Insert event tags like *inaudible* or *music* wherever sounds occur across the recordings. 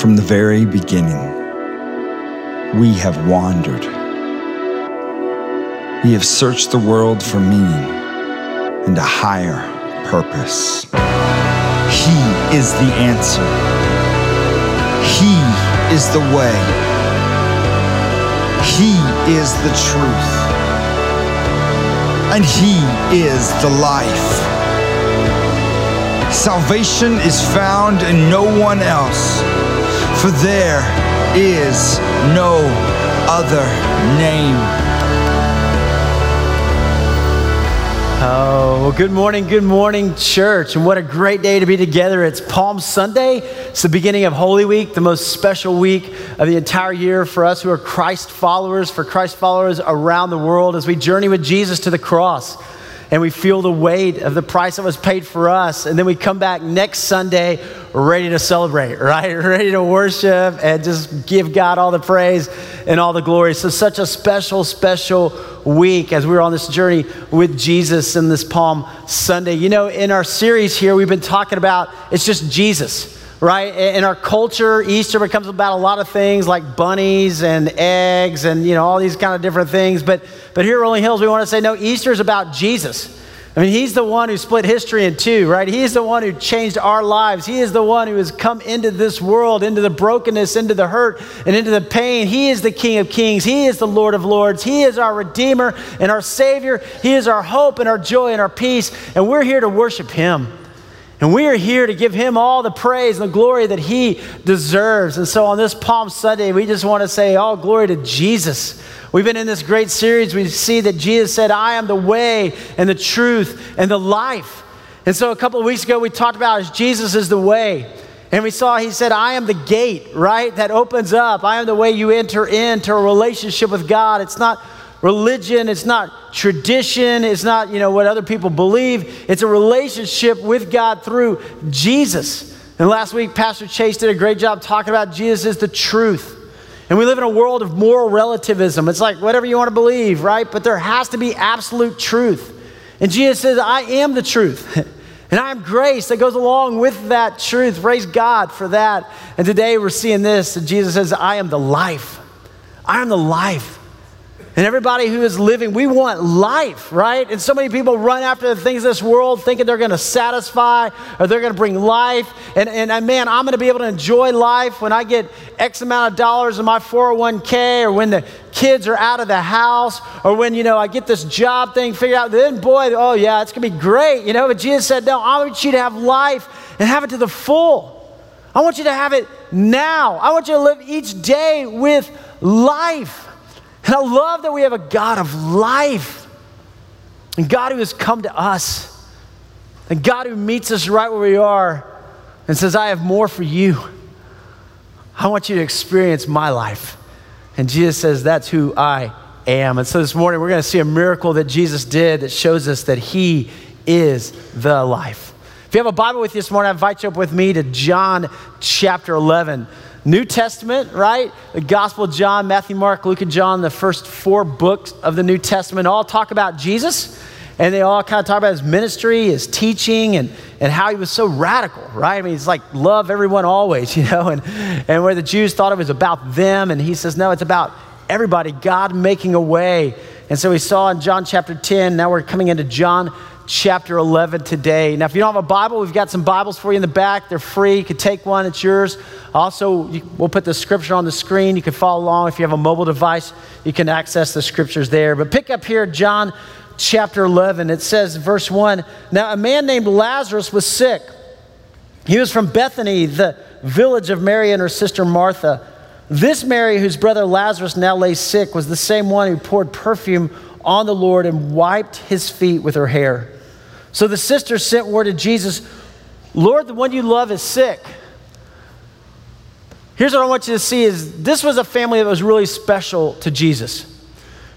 From the very beginning, we have wandered. We have searched the world for meaning and a higher purpose. He is the answer. He is the way. He is the truth. And He is the life. Salvation is found in no one else, for there is no other name. Oh, well, good morning, good morning, church. And what a great day to be together. It's Palm Sunday. It's the beginning of Holy Week, the most special week of the entire year for us who are Christ followers, for Christ followers around the world as we journey with Jesus to the cross and we feel the weight of the price that was paid for us. And then we come back next Sunday ready to celebrate, right? *laughs* Ready to worship and just give God all the praise and all the glory. So, such a special, special week as we're on this journey with Jesus in this Palm Sunday. You know, in our series here, we've been talking about it's just Jesus right? In our culture, Easter becomes about a lot of things like bunnies and eggs and, you know, all these kind of different things. But, but here at Rolling Hills, we want to say, no, Easter is about Jesus. I mean, he's the one who split history in two, right? He's the one who changed our lives. He is the one who has come into this world, into the brokenness, into the hurt, and into the pain. He is the King of Kings. He is the Lord of Lords. He is our Redeemer and our Savior. He is our hope and our joy and our peace. And we're here to worship Him. And we are here to give him all the praise and the glory that he deserves. And so on this Palm Sunday, we just want to say, all glory to Jesus. We've been in this great series. We see that Jesus said, I am the way and the truth and the life. And so a couple of weeks ago, we talked about as Jesus is the way. And we saw he said, I am the gate, right? That opens up. I am the way you enter into a relationship with God. It's not religion, it's not tradition, it's not, you know, what other people believe. It's a relationship with God through Jesus. And last week, Pastor Chase did a great job talking about Jesus is the truth. And we live in a world of moral relativism. It's like whatever you want to believe, right? But there has to be absolute truth. And Jesus says, I am the truth. *laughs* And I am grace that goes along with that truth. Praise God for that. And today we're seeing this. And Jesus says, I am the life. I am the life. And everybody who is living, we want life, right? And so many people run after the things of this world thinking they're going to satisfy or they're going to bring life. And, and, and man, I'm going to be able to enjoy life when I get X amount of dollars in my 401k or when the kids are out of the house or when, you know, I get this job thing figured out. Then, boy, oh yeah, it's going to be great, you know? But Jesus said, no, I want you to have life and have it to the full. I want you to have it now. I want you to live each day with life. And I love that we have a God of life, and God who has come to us, and God who meets us right where we are and says, I have more for you. I want you to experience my life. And Jesus says, That's who I am. And so this morning, we're going to see a miracle that Jesus did that shows us that He is the life. If you have a Bible with you this morning, I invite you up with me to John chapter 11. New Testament, right? The Gospel of John, Matthew, Mark, Luke, and John, the first four books of the New Testament, all talk about Jesus. And they all kind of talk about his ministry, his teaching, and, and how he was so radical, right? I mean, he's like, love everyone always, *laughs* you know? And, and where the Jews thought it was about them, and he says, no, it's about everybody, God making a way. And so we saw in John chapter 10, now we're coming into John chapter 11 today. Now, if you don't have a Bible, we've got some Bibles for you in the back. They're free. You can take one, it's yours. Also, we'll put the scripture on the screen. You can follow along. If you have a mobile device, you can access the scriptures there. But pick up here, John chapter 11. It says, verse 1 Now, a man named Lazarus was sick. He was from Bethany, the village of Mary and her sister Martha. This Mary, whose brother Lazarus now lay sick, was the same one who poured perfume on the Lord and wiped his feet with her hair. So the sister sent word to Jesus Lord, the one you love is sick. Here's what I want you to see is this was a family that was really special to Jesus.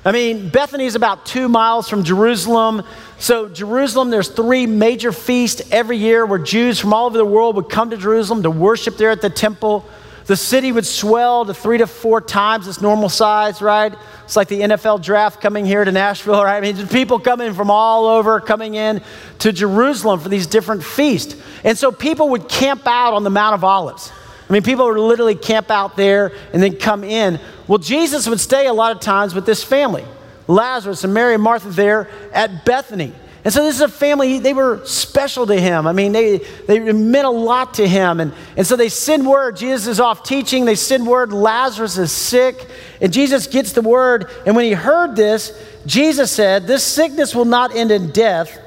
I mean, Bethany is about two miles from Jerusalem. So, Jerusalem, there's three major feasts every year where Jews from all over the world would come to Jerusalem to worship there at the temple. The city would swell to three to four times its normal size, right? It's like the NFL draft coming here to Nashville, *laughs* right? I mean, people coming from all over, coming in to Jerusalem for these different feasts. And so people would camp out on the Mount of Olives. I mean, people would literally camp out there and then come in. Well, Jesus would stay a lot of times with this family Lazarus and Mary and Martha there at Bethany. And so this is a family, they were special to him. I mean, they, they meant a lot to him. And, and so they send word, Jesus is off teaching. They send word, Lazarus is sick. And Jesus gets the word. And when he heard this, Jesus said, This sickness will not end in death.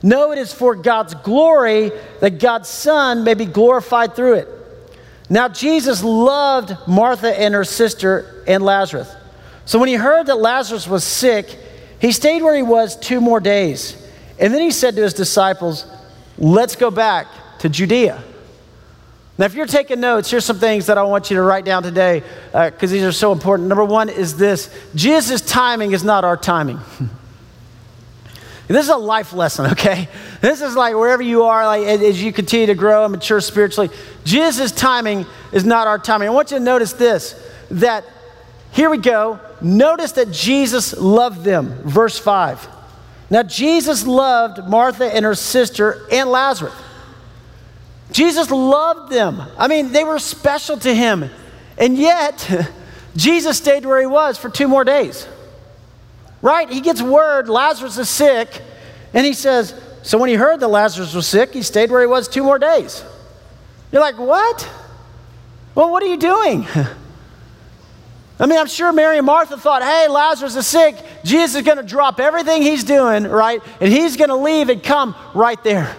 No, it is for God's glory that God's Son may be glorified through it. Now, Jesus loved Martha and her sister and Lazarus. So when he heard that Lazarus was sick, he stayed where he was two more days. And then he said to his disciples, Let's go back to Judea. Now, if you're taking notes, here's some things that I want you to write down today because uh, these are so important. Number one is this Jesus' timing is not our timing. *laughs* this is a life lesson, okay? This is like wherever you are, like as you continue to grow and mature spiritually, Jesus' timing is not our timing. I want you to notice this that here we go. Notice that Jesus loved them. Verse 5. Now, Jesus loved Martha and her sister and Lazarus. Jesus loved them. I mean, they were special to him. And yet, *laughs* Jesus stayed where he was for two more days. Right? He gets word Lazarus is sick, and he says, So when he heard that Lazarus was sick, he stayed where he was two more days. You're like, What? Well, what are you doing? *laughs* I mean, I'm sure Mary and Martha thought, hey, Lazarus is sick. Jesus is going to drop everything he's doing, right? And he's going to leave and come right there.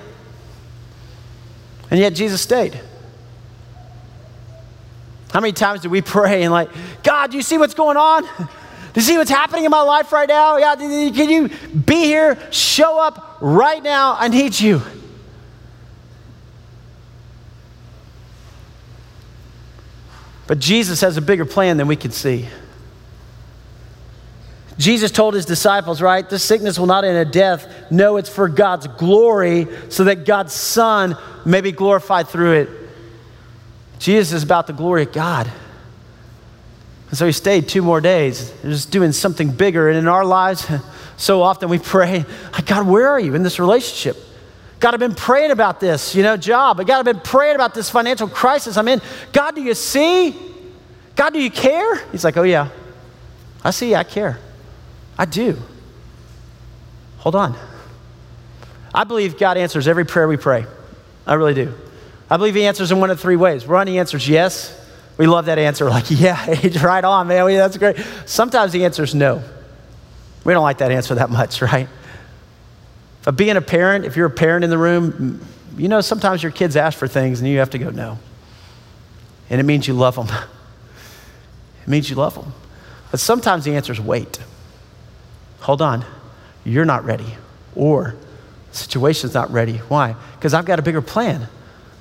And yet Jesus stayed. How many times do we *laughs* pray and, like, God, do you see what's going on? *laughs* Do you see what's happening in my life right now? Yeah, can you be here? Show up right now. I need you. But Jesus has a bigger plan than we can see. Jesus told his disciples, right, this sickness will not end in death. No, it's for God's glory, so that God's Son may be glorified through it. Jesus is about the glory of God. And so he stayed two more days, just doing something bigger. And in our lives, *laughs* so often we pray, God, where are you in this relationship? God, I've been praying about this, you know, job. God, I've been praying about this financial crisis I'm in. God, do you see? God, do you care? He's like, Oh, yeah. I see, I care. I do. Hold on. I believe God answers every prayer we pray. I really do. I believe He answers in one of three ways. One, He answers yes. We love that answer. *laughs* Like, yeah, right on, man. That's great. Sometimes the answer is no. We don't like that answer that much, *laughs* right? But being a parent, if you're a parent in the room, you know sometimes your kids ask for things and you have to go no. And it means you love them. *laughs* It means you love them. But sometimes the answer is wait. Hold on. You're not ready. Or the situation's not ready. Why? Because I've got a bigger plan.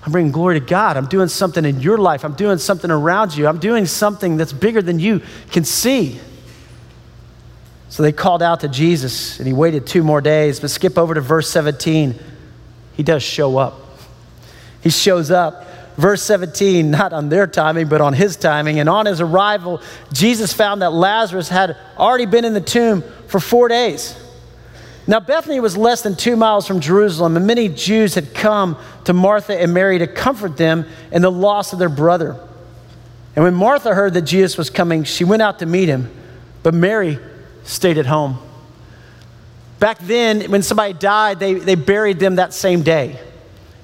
I'm bringing glory to God. I'm doing something in your life. I'm doing something around you. I'm doing something that's bigger than you can see. So they called out to Jesus, and he waited two more days. But skip over to verse 17. He does show up. He shows up. Verse 17, not on their timing, but on his timing. And on his arrival, Jesus found that Lazarus had already been in the tomb for four days. Now, Bethany was less than two miles from Jerusalem, and many Jews had come to Martha and Mary to comfort them in the loss of their brother. And when Martha heard that Jesus was coming, she went out to meet him. But Mary stayed at home. Back then, when somebody died, they, they buried them that same day.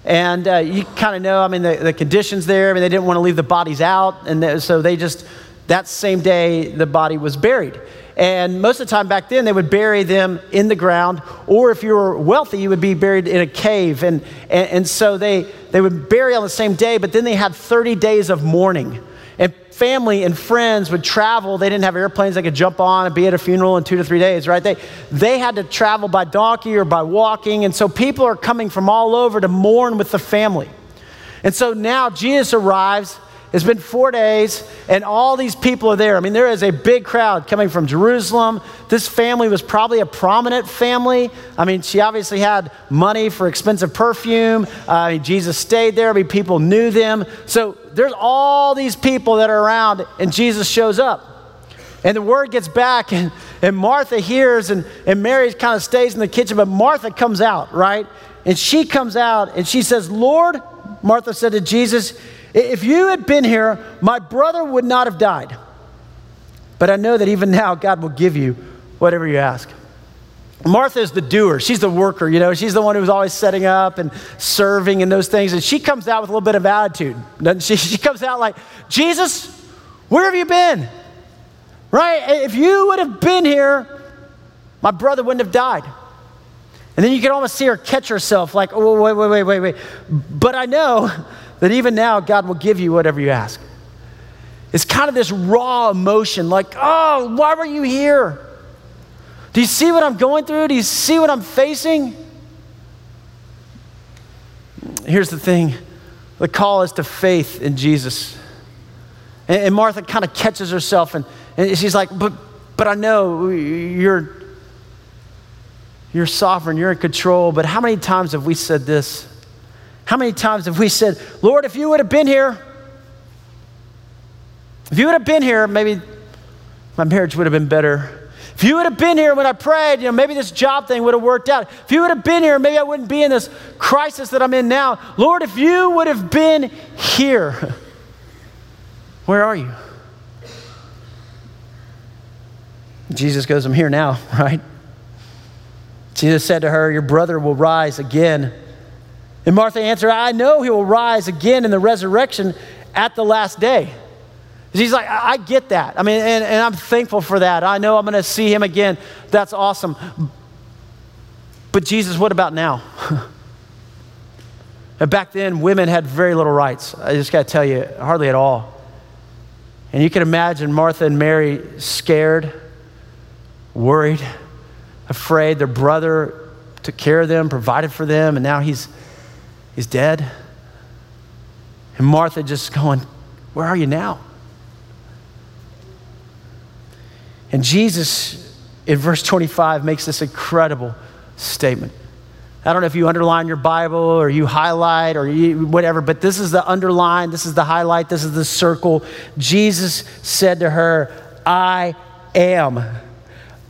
And uh, you kind of know, I mean, the, the conditions there, I mean, they didn't want to leave the bodies out. And so they just, that same day, the body was buried. And most of the time back then, they would bury them in the ground, or if you were wealthy, you would be buried in a cave. And, and, and so they, they would bury on the same day, but then they had 30 days of mourning. Family and friends would travel. They didn't have airplanes they could jump on and be at a funeral in two to three days, right? They, they had to travel by donkey or by walking. And so people are coming from all over to mourn with the family. And so now Jesus arrives it's been four days, and all these people are there. I mean, there is a big crowd coming from Jerusalem. This family was probably a prominent family. I mean, she obviously had money for expensive perfume. Uh, Jesus stayed there. I mean, people knew them. So there's all these people that are around, and Jesus shows up. And the word gets back, *laughs* and, and Martha hears, and, and Mary kind of stays in the kitchen, but Martha comes out, right? And she comes out and she says, Lord, Martha said to Jesus, If you had been here, my brother would not have died. But I know that even now God will give you whatever you ask. Martha is the doer. She's the worker, you know. She's the one who's always setting up and serving and those things. And she comes out with a little bit of attitude, she? *laughs* She comes out like, Jesus, where have you been? Right? If you would have been here, my brother wouldn't have died. And then you can almost see her catch herself, like, oh, wait, wait, wait, wait, wait. But I know *laughs* that even now, God will give you whatever you ask. It's kind of this raw emotion, like, oh, why were you here? Do you see what I'm going through? Do you see what I'm facing? Here's the thing the call is to faith in Jesus. And, Martha kind of catches herself and, and she's like, but, but I know you're, you're sovereign, you're in control. But how many times have we said this? How many times have we said, Lord, if you would have been here, if you would have been here, maybe my marriage would have been better. If you would have been here when I prayed, you know, maybe this job thing would have worked out. If you would have been here, maybe I wouldn't be in this crisis that I'm in now. Lord, if you would have been here, *laughs* where are you? Jesus goes, I'm here now, *laughs* right? Jesus said to her, Your brother will rise again. And Martha answered, I know he will rise again in the resurrection at the last day. He's like, I get that. I mean, and, and I'm thankful for that. I know I'm going to see him again. That's awesome. But Jesus, what about now? *laughs* and Back then, women had very little rights. I just got to tell you, hardly at all. And you can imagine Martha and Mary scared, worried, afraid. Their brother took care of them, provided for them, and now he's, he's dead. And Martha just going, Where are you now? And Jesus, in verse 25, makes this incredible statement. I don't know if you underline your Bible or you highlight or you, whatever, but this is the underline, this is the highlight, this is the circle. Jesus said to her, I am.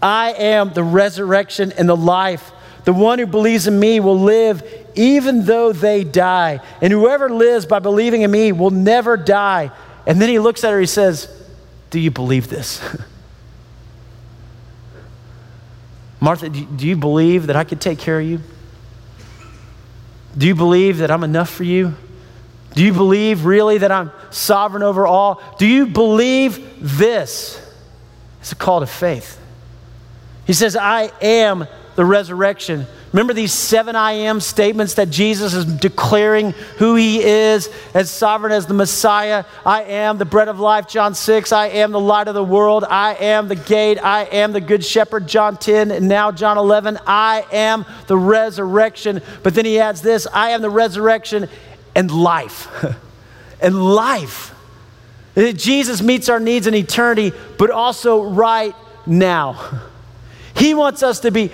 I am the resurrection and the life. The one who believes in me will live even though they die. And whoever lives by believing in me will never die. And then he looks at her, he says, Do you believe this? *laughs* Martha, do you believe that I could take care of you? Do you believe that I'm enough for you? Do you believe really that I'm sovereign over all? Do you believe this? It's a call to faith. He says, I am the resurrection Remember these seven I am statements that Jesus is declaring who he is as sovereign as the Messiah. I am the bread of life, John 6. I am the light of the world. I am the gate. I am the good shepherd, John 10. And now, John 11. I am the resurrection. But then he adds this I am the resurrection and life. *laughs* and life. Jesus meets our needs in eternity, but also right now. *laughs* He wants us to be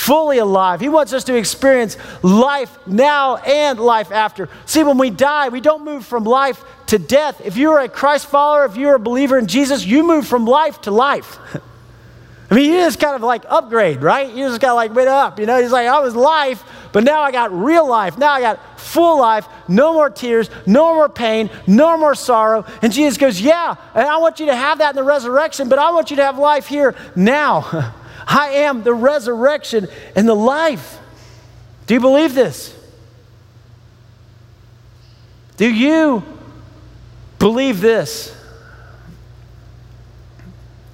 fully alive. He wants us to experience life now and life after. See, when we die, we don't move from life to death. If you're a Christ follower, if you're a believer in Jesus, you move from life to life. I mean, you just kind of like upgrade, right? You just got like went up. You know, he's like, I was life, but now I got real life. Now I got full life, no more tears, no more pain, no more sorrow. And Jesus goes, Yeah, and I want you to have that in the resurrection, but I want you to have life here now. *laughs* I am the resurrection and the life. Do you believe this? Do you believe this?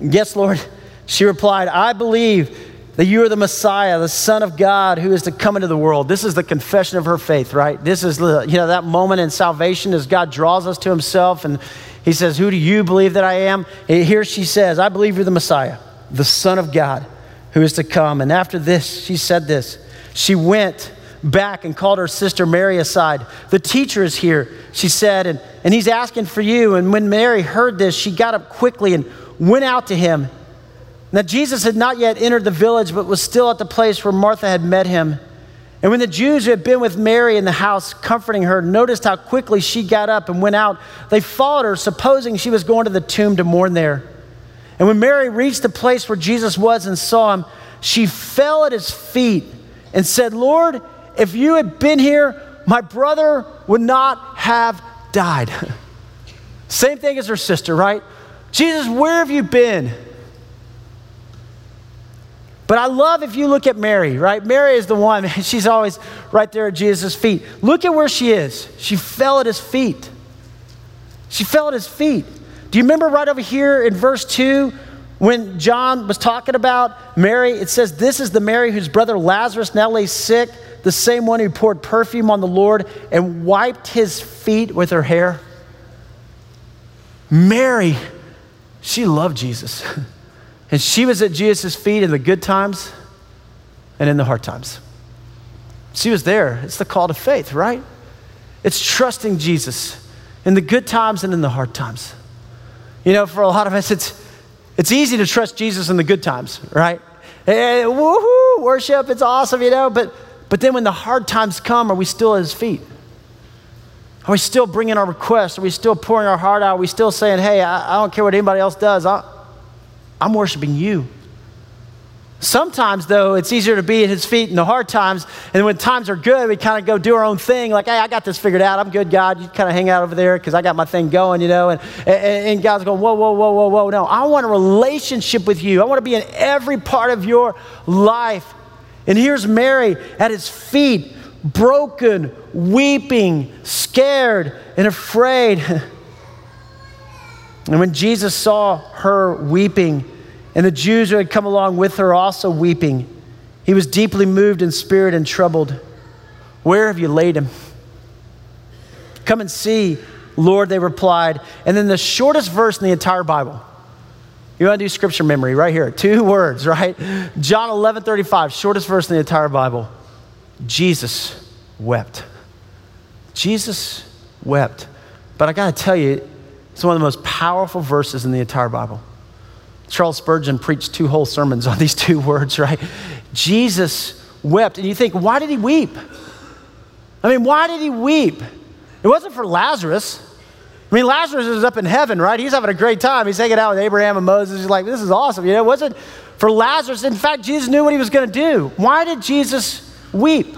Yes, Lord. She replied, I believe that you are the Messiah, the Son of God who is to come into the world. This is the confession of her faith, right? This is the, you know, that moment in salvation as God draws us to himself and he says, Who do you believe that I am? here she says, I believe you're the Messiah, the Son of God who is to come. And after this, she said this. She went back and called her sister Mary aside. The teacher is here, she said, and, and he's asking for you. And when Mary heard this, she got up quickly and went out to him. Now, Jesus had not yet entered the village, but was still at the place where Martha had met him. And when the Jews who had been with Mary in the house, comforting her, noticed how quickly she got up and went out, they followed her, supposing she was going to the tomb to mourn there. And when Mary reached the place where Jesus was and saw him, she fell at his feet and said, Lord, if you had been here, my brother would not have died. *laughs* Same thing as her sister, right? Jesus, where have you been? But I love if you look at Mary, right? Mary is the one, *laughs* she's always right there at Jesus' feet. Look at where she is. She fell at his feet. She fell at his feet. Do you remember right over here in verse 2 when John was talking about Mary? It says, This is the Mary whose brother Lazarus now lay sick, the same one who poured perfume on the Lord and wiped his feet with her hair. Mary, she loved Jesus. *laughs* And she was at Jesus' feet in the good times and in the hard times. She was there. It's the call to faith, right? It's trusting Jesus in the good times and in the hard times. You know, for a lot of us, it's, it's easy to trust Jesus in the good times, right? Hey, woohoo, worship, it's awesome, you know, but, but then when the hard times come, are we still at his feet? Are we still bringing our requests? Are we still pouring our heart out? Are we still saying, hey, I, I don't care what anybody else does, I, I'm worshiping you? Sometimes, though, it's easier to be at his feet in the hard times. And when times are good, we kind of go do our own thing. Like, hey, I got this figured out. I'm good, God. You kind of hang out over there because I got my thing going, you know. And, and, and God's going, whoa, whoa, whoa, whoa, whoa. No, I want a relationship with you. I want to be in every part of your life. And here's Mary at his feet, broken, weeping, scared, and afraid. *laughs* and when Jesus saw her weeping, and the Jews who had come along with her also weeping. He was deeply moved in spirit and troubled. Where have you laid him? Come and see, Lord, they replied. And then the shortest verse in the entire Bible. You want to do scripture memory right here. Two *laughs* words, right? John 11 35, shortest verse in the entire Bible. Jesus wept. Jesus wept. But I got to tell you, it's one of the most powerful verses in the entire Bible. Charles Spurgeon preached two whole sermons on these two words, right? Jesus wept. And you think, why did he weep? I mean, why did he weep? It wasn't for Lazarus. I mean, Lazarus is up in heaven, right? He's having a great time. He's hanging out with Abraham and Moses. He's like, this is awesome. You know, it wasn't for Lazarus. In fact, Jesus knew what he was going to do. Why did Jesus weep?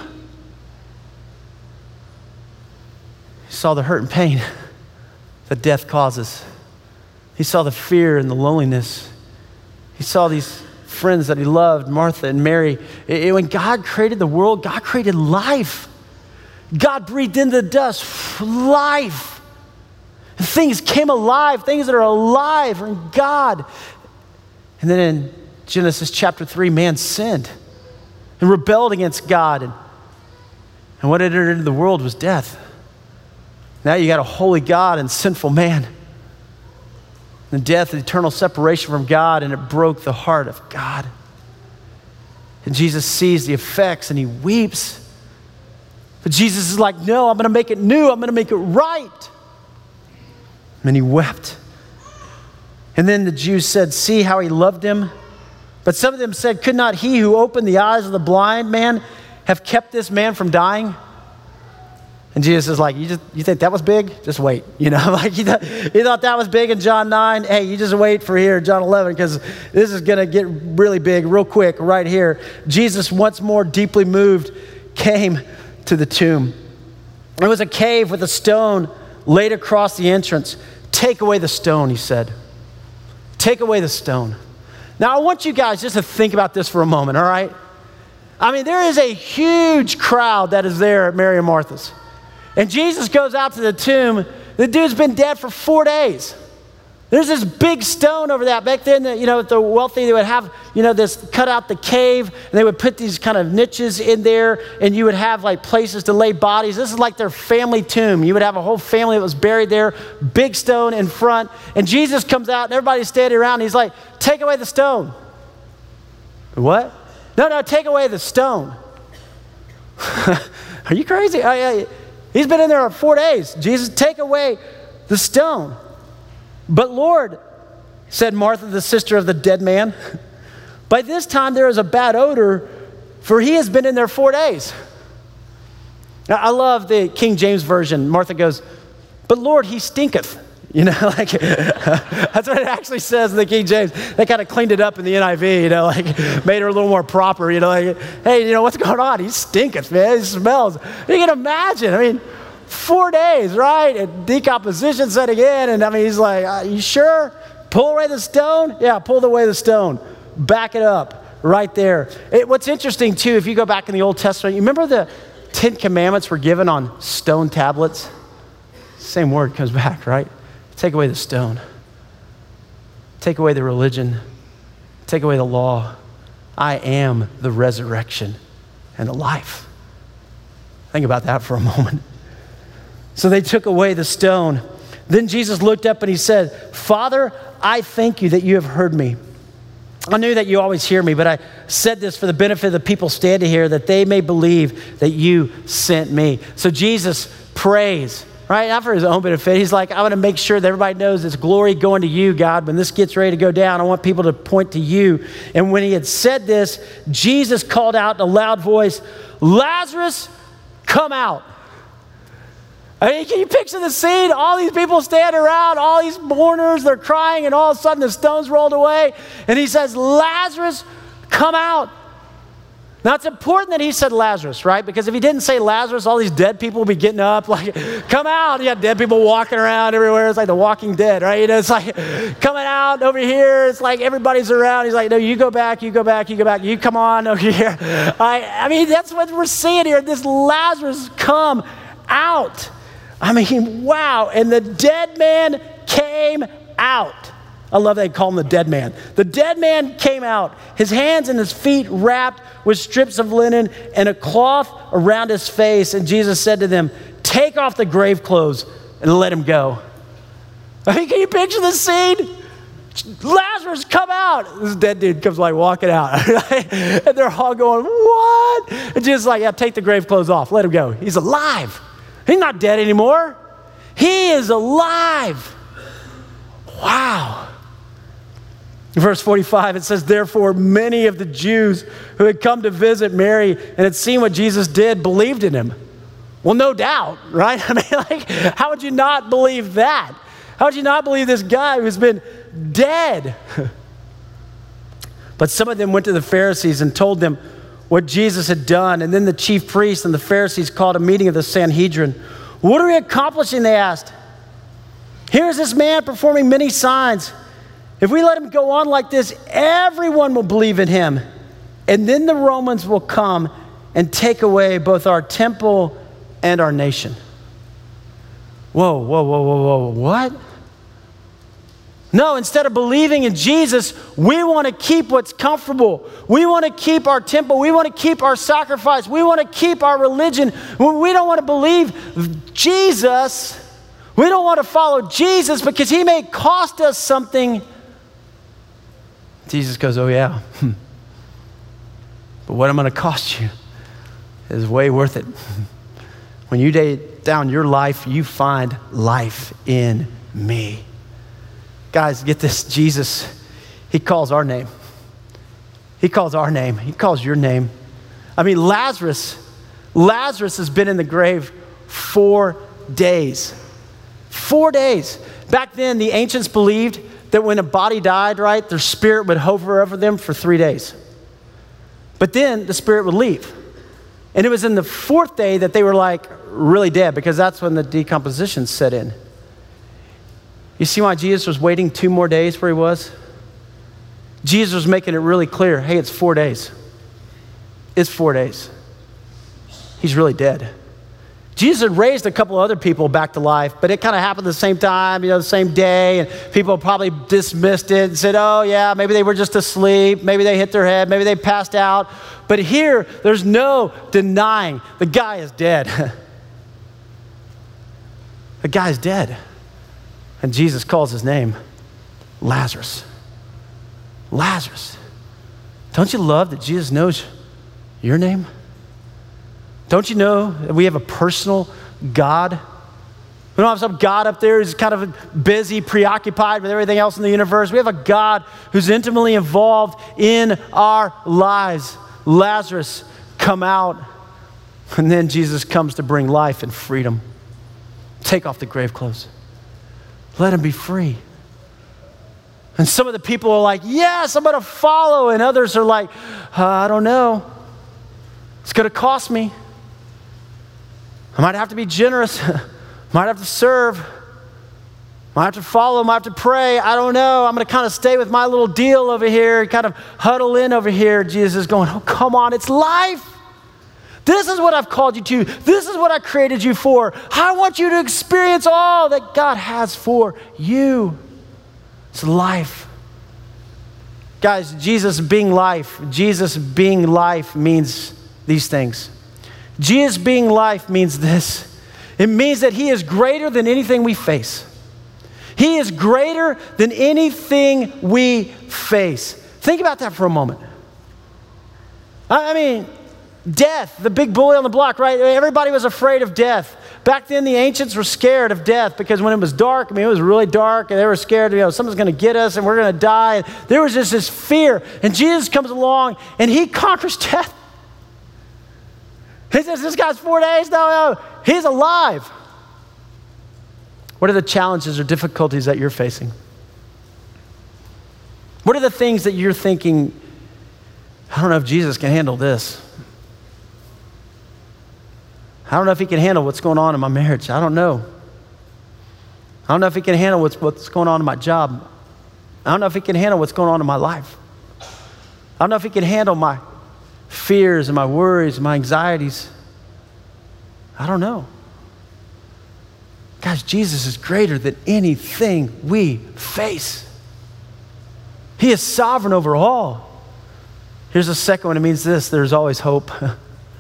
He saw the hurt and pain that death causes. He saw the fear and the loneliness. He saw these friends that he loved, Martha and Mary. It, when God created the world, God created life. God breathed into the dust life. Things came alive, things that are alive are in God. And then in Genesis chapter 3, man sinned and rebelled against God. And, and what entered into the world was death. Now you got a holy God and sinful man the death, the eternal separation from God, and it broke the heart of God. And Jesus sees the effects and he weeps. But Jesus is like, No, I'm going to make it new, I'm going to make it right. And he wept. And then the Jews said, See how he loved him? But some of them said, Could not he who opened the eyes of the blind man have kept this man from dying? And Jesus is like, you, just, you think that was big? Just wait. *laughs* You know, *laughs* like he, th- he thought that was big in John 9. Hey, you just wait for here, John 11, because this is going to get really big real quick right here. Jesus, once more deeply moved, came to the tomb. It was a cave with a stone laid across the entrance. Take away the stone, he said. Take away the stone. Now, I want you guys just to think about this for a moment, all right? I mean, there is a huge crowd that is there at Mary and Martha's. And Jesus goes out to the tomb. The dude's been dead for four days. There's this big stone over that. Back then, you know, the wealthy, they would have, you know, this cut out the cave, and they would put these kind of niches in there, and you would have like places to lay bodies. This is like their family tomb. You would have a whole family that was buried there, big stone in front. And Jesus comes out, and everybody's standing around. And he's like, Take away the stone. What? No, no, take away the stone. *laughs* Are you crazy? He's been in there four days. Jesus, take away the stone. But Lord, said Martha, the sister of the dead man, *laughs* by this time there is a bad odor, for he has been in there four days. Now, I love the King James Version. Martha goes, But Lord, he stinketh. You know, *laughs* like that's what it actually says in the King James. They kind of cleaned it up in the NIV, you know, like made her a little more proper, you know, like, hey, you know, what's going on? He stinketh, man. He smells. You can imagine. I mean, four days, right? And decomposition setting in. And I mean, he's like, Are you sure? Pull away the stone? Yeah, pull away the stone. Back it up right there. It, what's interesting, too, if you go back in the Old Testament, you remember the Ten Commandments were given on stone tablets? Same word comes *laughs* back, right? Take away the stone. Take away the religion. Take away the law. I am the resurrection and the life. Think about that for a *laughs* moment. So they took away the stone. Then Jesus looked up and he said, Father, I thank you that you have heard me. I knew that you always hear me, but I said this for the benefit of the people standing here that they may believe that you sent me. So Jesus prays right? Not for his own benefit. He's like, I want to make sure that everybody knows it's glory going to you, God. When this gets ready to go down, I want people to point to you. And when he had said this, Jesus called out in a loud voice, Lazarus, come out. I mean, can you picture the scene? All these people standing around, all these mourners, they're crying, and all of a sudden the stones rolled away. And he says, Lazarus, come out. Now, it's important that he said Lazarus, right? Because if he didn't say Lazarus, all these dead people would be getting up, like, come out. You got dead people walking around everywhere. It's like the walking dead, right? You know, it's like *laughs* coming out over here. It's like everybody's around. He's like, no, you go back, you go back, you go back, you come on over *laughs* here. I, I mean, that's what we're seeing here. This Lazarus come out. I mean, wow. And the dead man came out. I love that they call him the dead man. The dead man came out, his hands and his feet wrapped with strips of linen and a cloth around his face. And Jesus said to them, Take off the grave clothes and let him go. *laughs* I mean, can you picture the scene? Lazarus, come out. This dead dude comes like walking out. *laughs* and they're all going, What? And Jesus like, Yeah, take the grave clothes off. Let him go. He's alive. He's not dead anymore. He is alive. Wow. In verse 45, it says, Therefore, many of the Jews who had come to visit Mary and had seen what Jesus did believed in him. Well, no doubt, right? *laughs* I mean, like, how would you not believe that? How would you not believe this guy who's been dead? *laughs* but some of them went to the Pharisees and told them what Jesus had done. And then the chief priests and the Pharisees called a meeting of the Sanhedrin. What are we accomplishing? They asked. Here's this man performing many signs. If we let him go on like this, everyone will believe in him. And then the Romans will come and take away both our temple and our nation. Whoa, whoa, whoa, whoa, whoa, what? No, instead of believing in Jesus, we want to keep what's comfortable. We want to keep our temple. We want to keep our sacrifice. We want to keep our religion. We don't want to believe Jesus. We don't want to follow Jesus because he may cost us something Jesus goes, Oh, yeah. Hmm. but what I'm going to cost you is way worth it. *laughs* when you lay down your life, you find life in me. Guys, get this Jesus, he calls our name. He calls our name. He calls your name. I mean, Lazarus, Lazarus has been in the grave four days. Four days. Back then, the ancients believed that when a body died, right, their spirit would hover over them for three days. But then the spirit would leave. And it was in the fourth day that they were like really dead because that's when the decomposition set in. You see why Jesus was waiting two more days where he was? Jesus was making it really clear hey, it's four days. It's four days. He's really dead. Jesus had raised a couple other people back to life, but it kind of happened the same time, you know, the same day, and people probably dismissed it and said, oh, yeah, maybe they were just asleep, maybe they hit their head, maybe they passed out. But here, there's no denying the guy is dead. *laughs* the guy's dead. And Jesus calls his name Lazarus. Lazarus. Don't you love that Jesus knows your name? Don't you know that we have a personal God? We don't have some God up there who's kind of busy, preoccupied with everything else in the universe. We have a God who's intimately involved in our lives. Lazarus, come out. And then Jesus comes to bring life and freedom. Take off the grave clothes. let him be free. And some of the people are like, Yes, I'm going to follow. And others are like, uh, I don't know. It's going to cost me. I might have to be generous, *laughs* might have to serve. Might have to follow. I have to pray. I don't know. I'm going to kind of stay with my little deal over here, kind of huddle in over here. Jesus is going, Oh, come on, it's life. This is what I've called you to. This is what I created you for. I want you to experience all that God has for you. It's life. Guys, Jesus being life, Jesus being life means these things. Jesus being life means this it means that He is greater than anything we face. He is greater than anything we face. Think about that for a moment. I mean, death, the big bully on the block, right? Everybody was afraid of death. Back then, the ancients were scared of death because when it was dark, I mean, it was really dark, and they were scared, you know, someone's going to get us and we're going to die. There was just this fear. And Jesus comes along and he conquers *laughs* death. He says, This guy's four days? No, no, he's alive. What are the challenges or difficulties that you're facing? What are the things that you're thinking, I don't know if Jesus can handle this? I don't know if he can handle what's going on in my marriage. I don't know. I don't know if he can handle what's, what's going on in my job. I don't know if he can handle what's going on in my life. I don't know if he can handle my fears and my worries and my anxieties. I don't know. Guys, Jesus is greater than anything we face. He is sovereign over all. Here's the second one it means this there's always hope.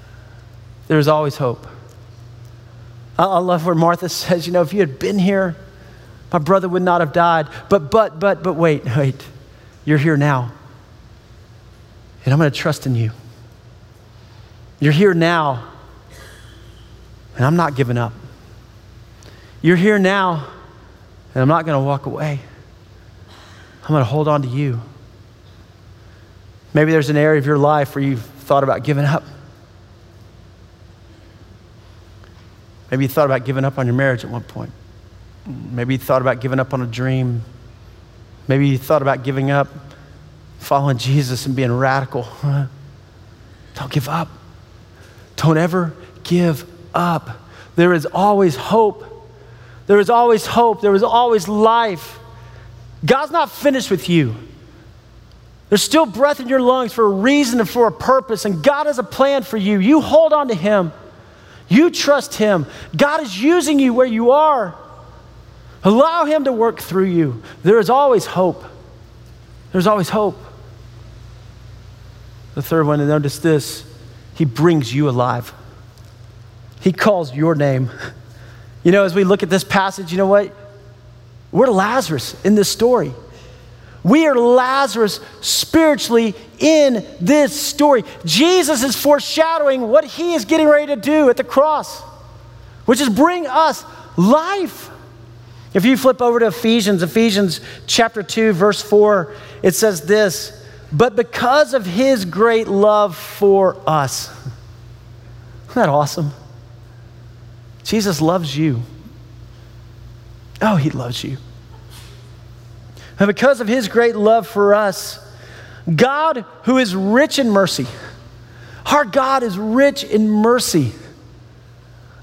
*laughs* there's always hope. I love where Martha *laughs* says, you know, if you had been here, my brother would not have died. But, but, but, but wait, *laughs* wait. You're here now. And I'm going to trust in you. You're here now. And I'm not giving up. You're here now, and I'm not going to walk away. I'm going to hold on to you. Maybe there's an area of your life where you've thought about giving up. Maybe you thought about giving up on your marriage at one point. Maybe you thought about giving up on a dream. Maybe you thought about giving up following Jesus and being radical. *laughs* Don't give up. Don't ever give up. There is always hope. There is always hope. There is always life. God's not finished with you. There's still breath in your lungs for a reason and for a purpose, and God has a plan for you. You hold on to Him. You trust Him. God is using you where you are. Allow Him to work through you. There is always hope. There's always hope. The third one, and notice this He brings you alive. He calls your name. *laughs* You know, as we look at this passage, you know what? We're Lazarus in this story. We are Lazarus spiritually in this story. Jesus is foreshadowing what he is getting ready to do at the cross, which is bring us life. If you flip over to Ephesians, Ephesians chapter 2, verse 4, it says this But because of his great love for us. Isn't that awesome? Jesus loves you. Oh, he loves you. And because of his great love for us, God, who is rich in mercy, our God is rich in mercy.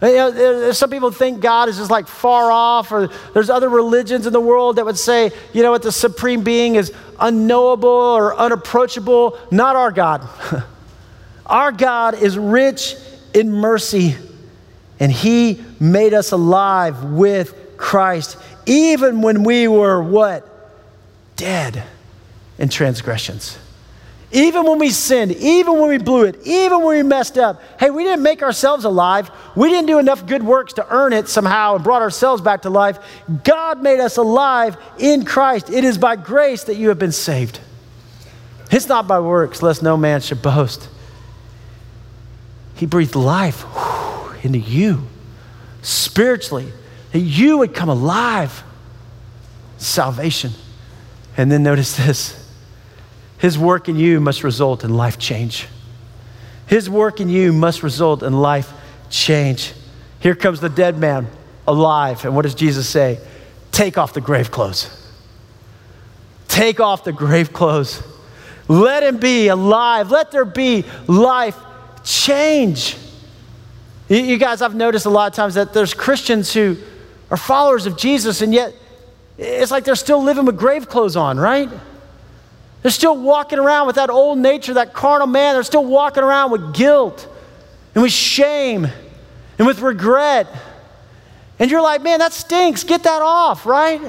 Some people think God is just like far off, or there's other religions in the world that would say, you know what, the supreme being is unknowable or unapproachable. Not our God. *laughs* our God is rich in mercy and he made us alive with Christ, even when we were what? Dead in transgressions. Even when we sinned, even when we blew it, even when we messed up. Hey, we didn't make ourselves alive. We didn't do enough good works to earn it somehow and brought ourselves back to life. God made us alive in Christ. It is by grace that you have been saved. It's not by works, lest no man should boast. He breathed life into you spiritually, that you would come alive. Salvation. And then notice this His work in you must result in life change. His work in you must result in life change. Here comes the dead man alive. And what does Jesus say? take off the grave clothes. Take off the grave clothes. Let him be alive. Let there be life change. You guys, I've noticed a lot of times that there's Christians who are followers of Jesus, and yet it's like they're still living with grave clothes on, right? They're still walking around with that old nature, that carnal man. They're still walking around with guilt and with shame and with regret. And you're like, man, that stinks. Get that off, right?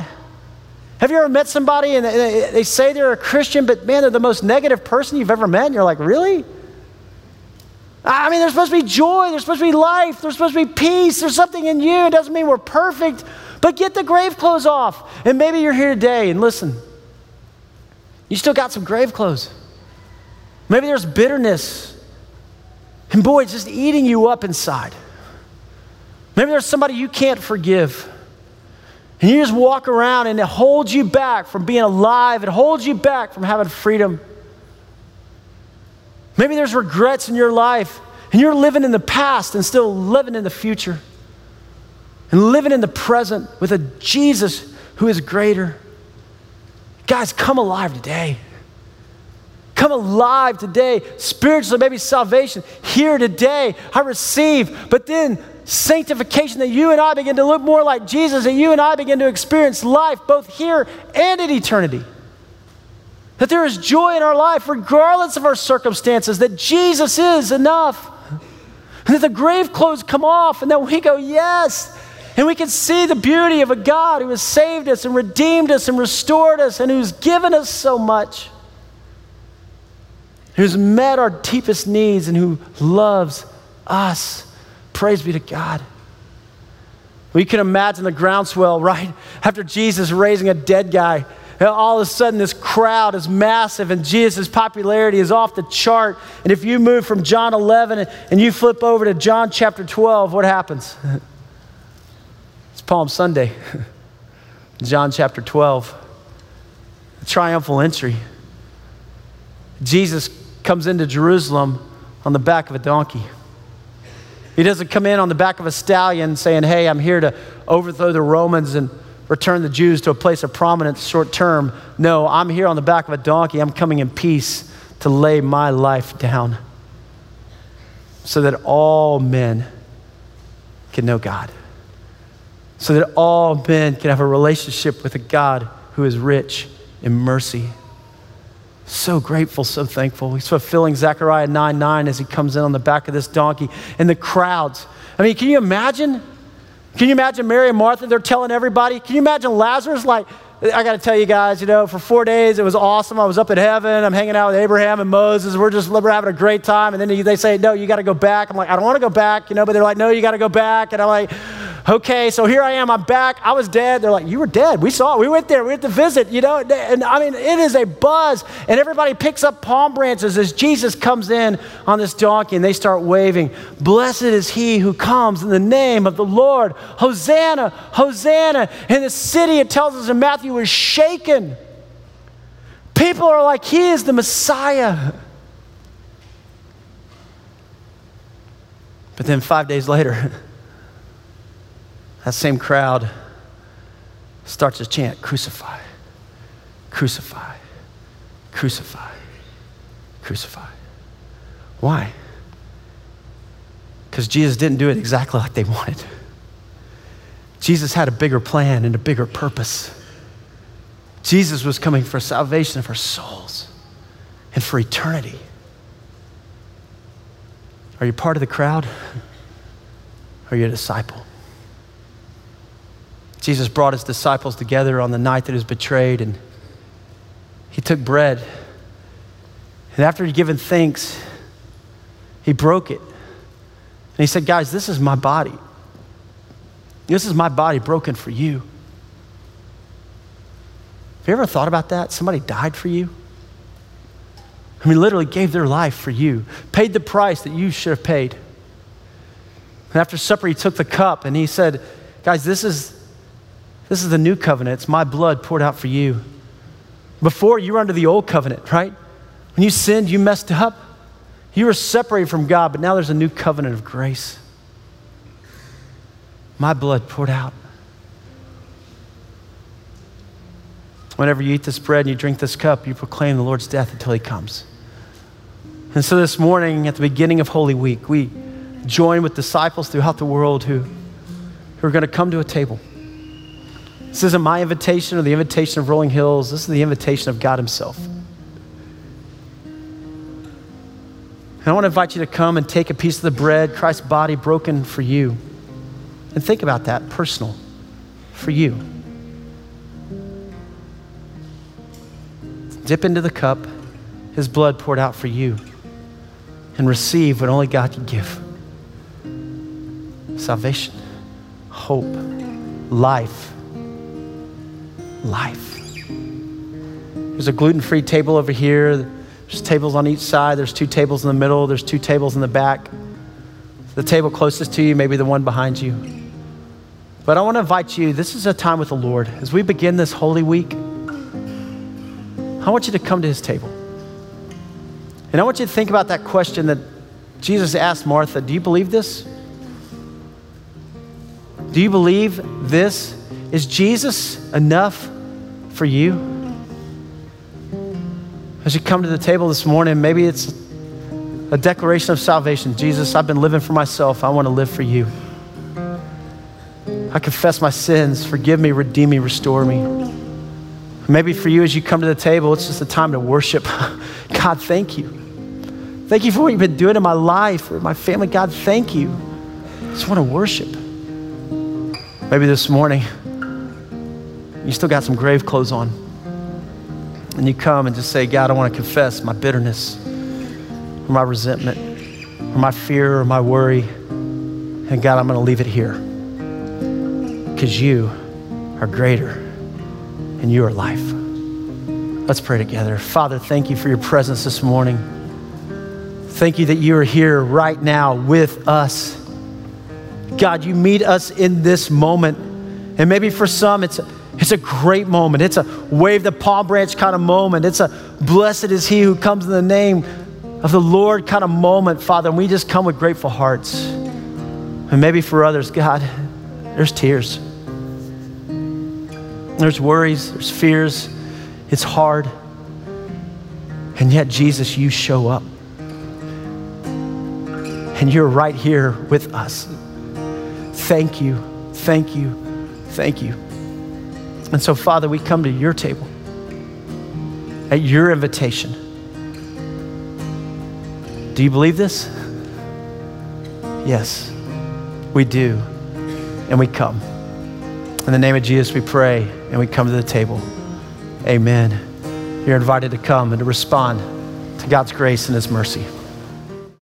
Have you ever met somebody and they say they're a Christian, but man, they're the most negative person you've ever met? And you're like, really? I mean, there's supposed to be joy, there's supposed to be life, there's supposed to be peace, there's something in you. It doesn't mean we're perfect, but get the grave clothes off. And maybe you're here today and listen, you still got some grave clothes. Maybe there's bitterness. And boy, it's just eating you up inside. Maybe there's somebody you can't forgive. And you just walk around and it holds you back from being alive, it holds you back from having freedom. Maybe there's regrets in your life and you're living in the past and still living in the future and living in the present with a Jesus who is greater. Guys, come alive today. Come alive today. Spiritually, maybe salvation here today. I receive, but then sanctification that you and I begin to look more like Jesus, that you and I begin to experience life both here and in eternity. That there is joy in our life, regardless of our circumstances, that Jesus is enough. And that the grave clothes come off, and that we go, Yes. And we can see the beauty of a God who has saved us and redeemed us and restored us and who's given us so much, who's met our deepest needs and who loves us. Praise be to God. We can imagine the groundswell, right? After Jesus raising a dead guy all of a sudden this crowd is massive and Jesus' popularity is off the chart. And if you move from John 11 and you flip over to John chapter 12, what happens? *laughs* Palm Sunday, *laughs* John chapter 12, the triumphal entry. Jesus comes into Jerusalem on the back of a donkey. He doesn't come in on the back of a stallion saying, Hey, I'm here to overthrow the Romans and return the Jews to a place of prominence short term. No, I'm here on the back of a donkey. I'm coming in peace to lay my life down so that all men can know God, so that all men can have a relationship with a God who is rich in mercy. So grateful, so thankful. He's fulfilling Zechariah 9 9 as he comes in on the back of this donkey. And the crowds, I mean, can you imagine? Can you imagine Mary and Martha? They're telling everybody. Can you imagine Lazarus? Like, I got to tell you guys, you know, for four days it was awesome. I was up in heaven. I'm hanging out with Abraham and Moses. We're just we're having a great time. And then they say, no, you got to go back. I'm like, I don't want to go back, you know. But they're like, no, you got to go back. And I'm like, okay, so here I am, I'm back. I was dead. They're like, you were dead. We saw it. We went there. We went to visit, you know. And I mean, it is a buzz. And everybody picks up palm branches as Jesus comes in on this donkey and they start waving. Blessed is he who comes in the name of the Lord. Hosanna, Hosanna. And the city, it tells us in Matthew, was shaken. People are like, he is the Messiah. But then five days later, *laughs* that same crowd starts to chant, Crucify, crucify, crucify, crucify. Why? Because Jesus didn't do it exactly like they wanted. Jesus had a bigger plan and a bigger purpose. Jesus was coming for salvation of our souls and for eternity. Are you part of the crowd? Are you a disciple? Jesus brought his disciples together on the night that he was betrayed, and he took bread. And after he'd given thanks, he broke it. And he said, Guys, this is my body. This is my body broken for you. Have you ever thought about that? Somebody died for you? I mean, literally gave their life for you, paid the price that you should have paid. And after supper, he took the cup and he said, Guys, this is, this is the new covenant. It's my blood poured out for you. Before, you were under the old covenant, right? When you sinned, you messed up. You were separated from God, but now there's a new covenant of grace. My blood poured out. Whenever you eat this bread and you drink this cup, you proclaim the Lord's death until he comes. And so this morning, at the beginning of Holy Week, we join with disciples throughout the world who, who are going to come to a table. This isn't my invitation or the invitation of Rolling Hills, this is the invitation of God Himself. And I want to invite you to come and take a piece of the bread, Christ's body broken for you. And think about that, personal, for you. Dip into the cup, His blood poured out for you, and receive what only God can give salvation, hope, life. Life. There's a gluten free table over here. There's tables on each side. There's two tables in the middle. There's two tables in the back. The table closest to you, maybe the one behind you. But I want to invite you, this is a time with the Lord. As we begin this Holy Week, I want you to come to his table. And I want you to think about that question that Jesus asked Martha Do you believe this? Do you believe this? Is Jesus enough for you? As you come to the table this morning, maybe it's a declaration of salvation. Jesus, I've been living for myself. I want to live for you. I confess my sins. Forgive me, redeem me, restore me. Maybe for you, as you come to the table, it's just a time to worship. *laughs* God, thank you. Thank you for what you've been doing in my life or my family. God, thank you. I just want to worship. Maybe this morning, you still got some grave clothes on. And you come and just say, God, I want to confess my bitterness or my resentment or my fear or my worry. And God, I'm going to leave it here because you are greater and you are life. Let's pray together. Father, thank you for your presence this morning. Thank you that you are here right now with us. God, you meet us in this moment. And maybe for some, it's it's a great moment. It's a wave the palm branch kind of moment. It's a blessed is he who comes in the name of the Lord kind of moment, Father. And we just come with grateful hearts. And maybe for others, God, there's tears. There's worries, there's fears. It's hard. And yet, Jesus, you show up. And you're right here with us. Thank you, thank you, thank you. And so, Father, we come to your table at your invitation. Do you believe this? Yes, we do. And we come. In the name of Jesus, we pray and we come to the table. Amen. You're invited to come and to respond to God's grace and His mercy.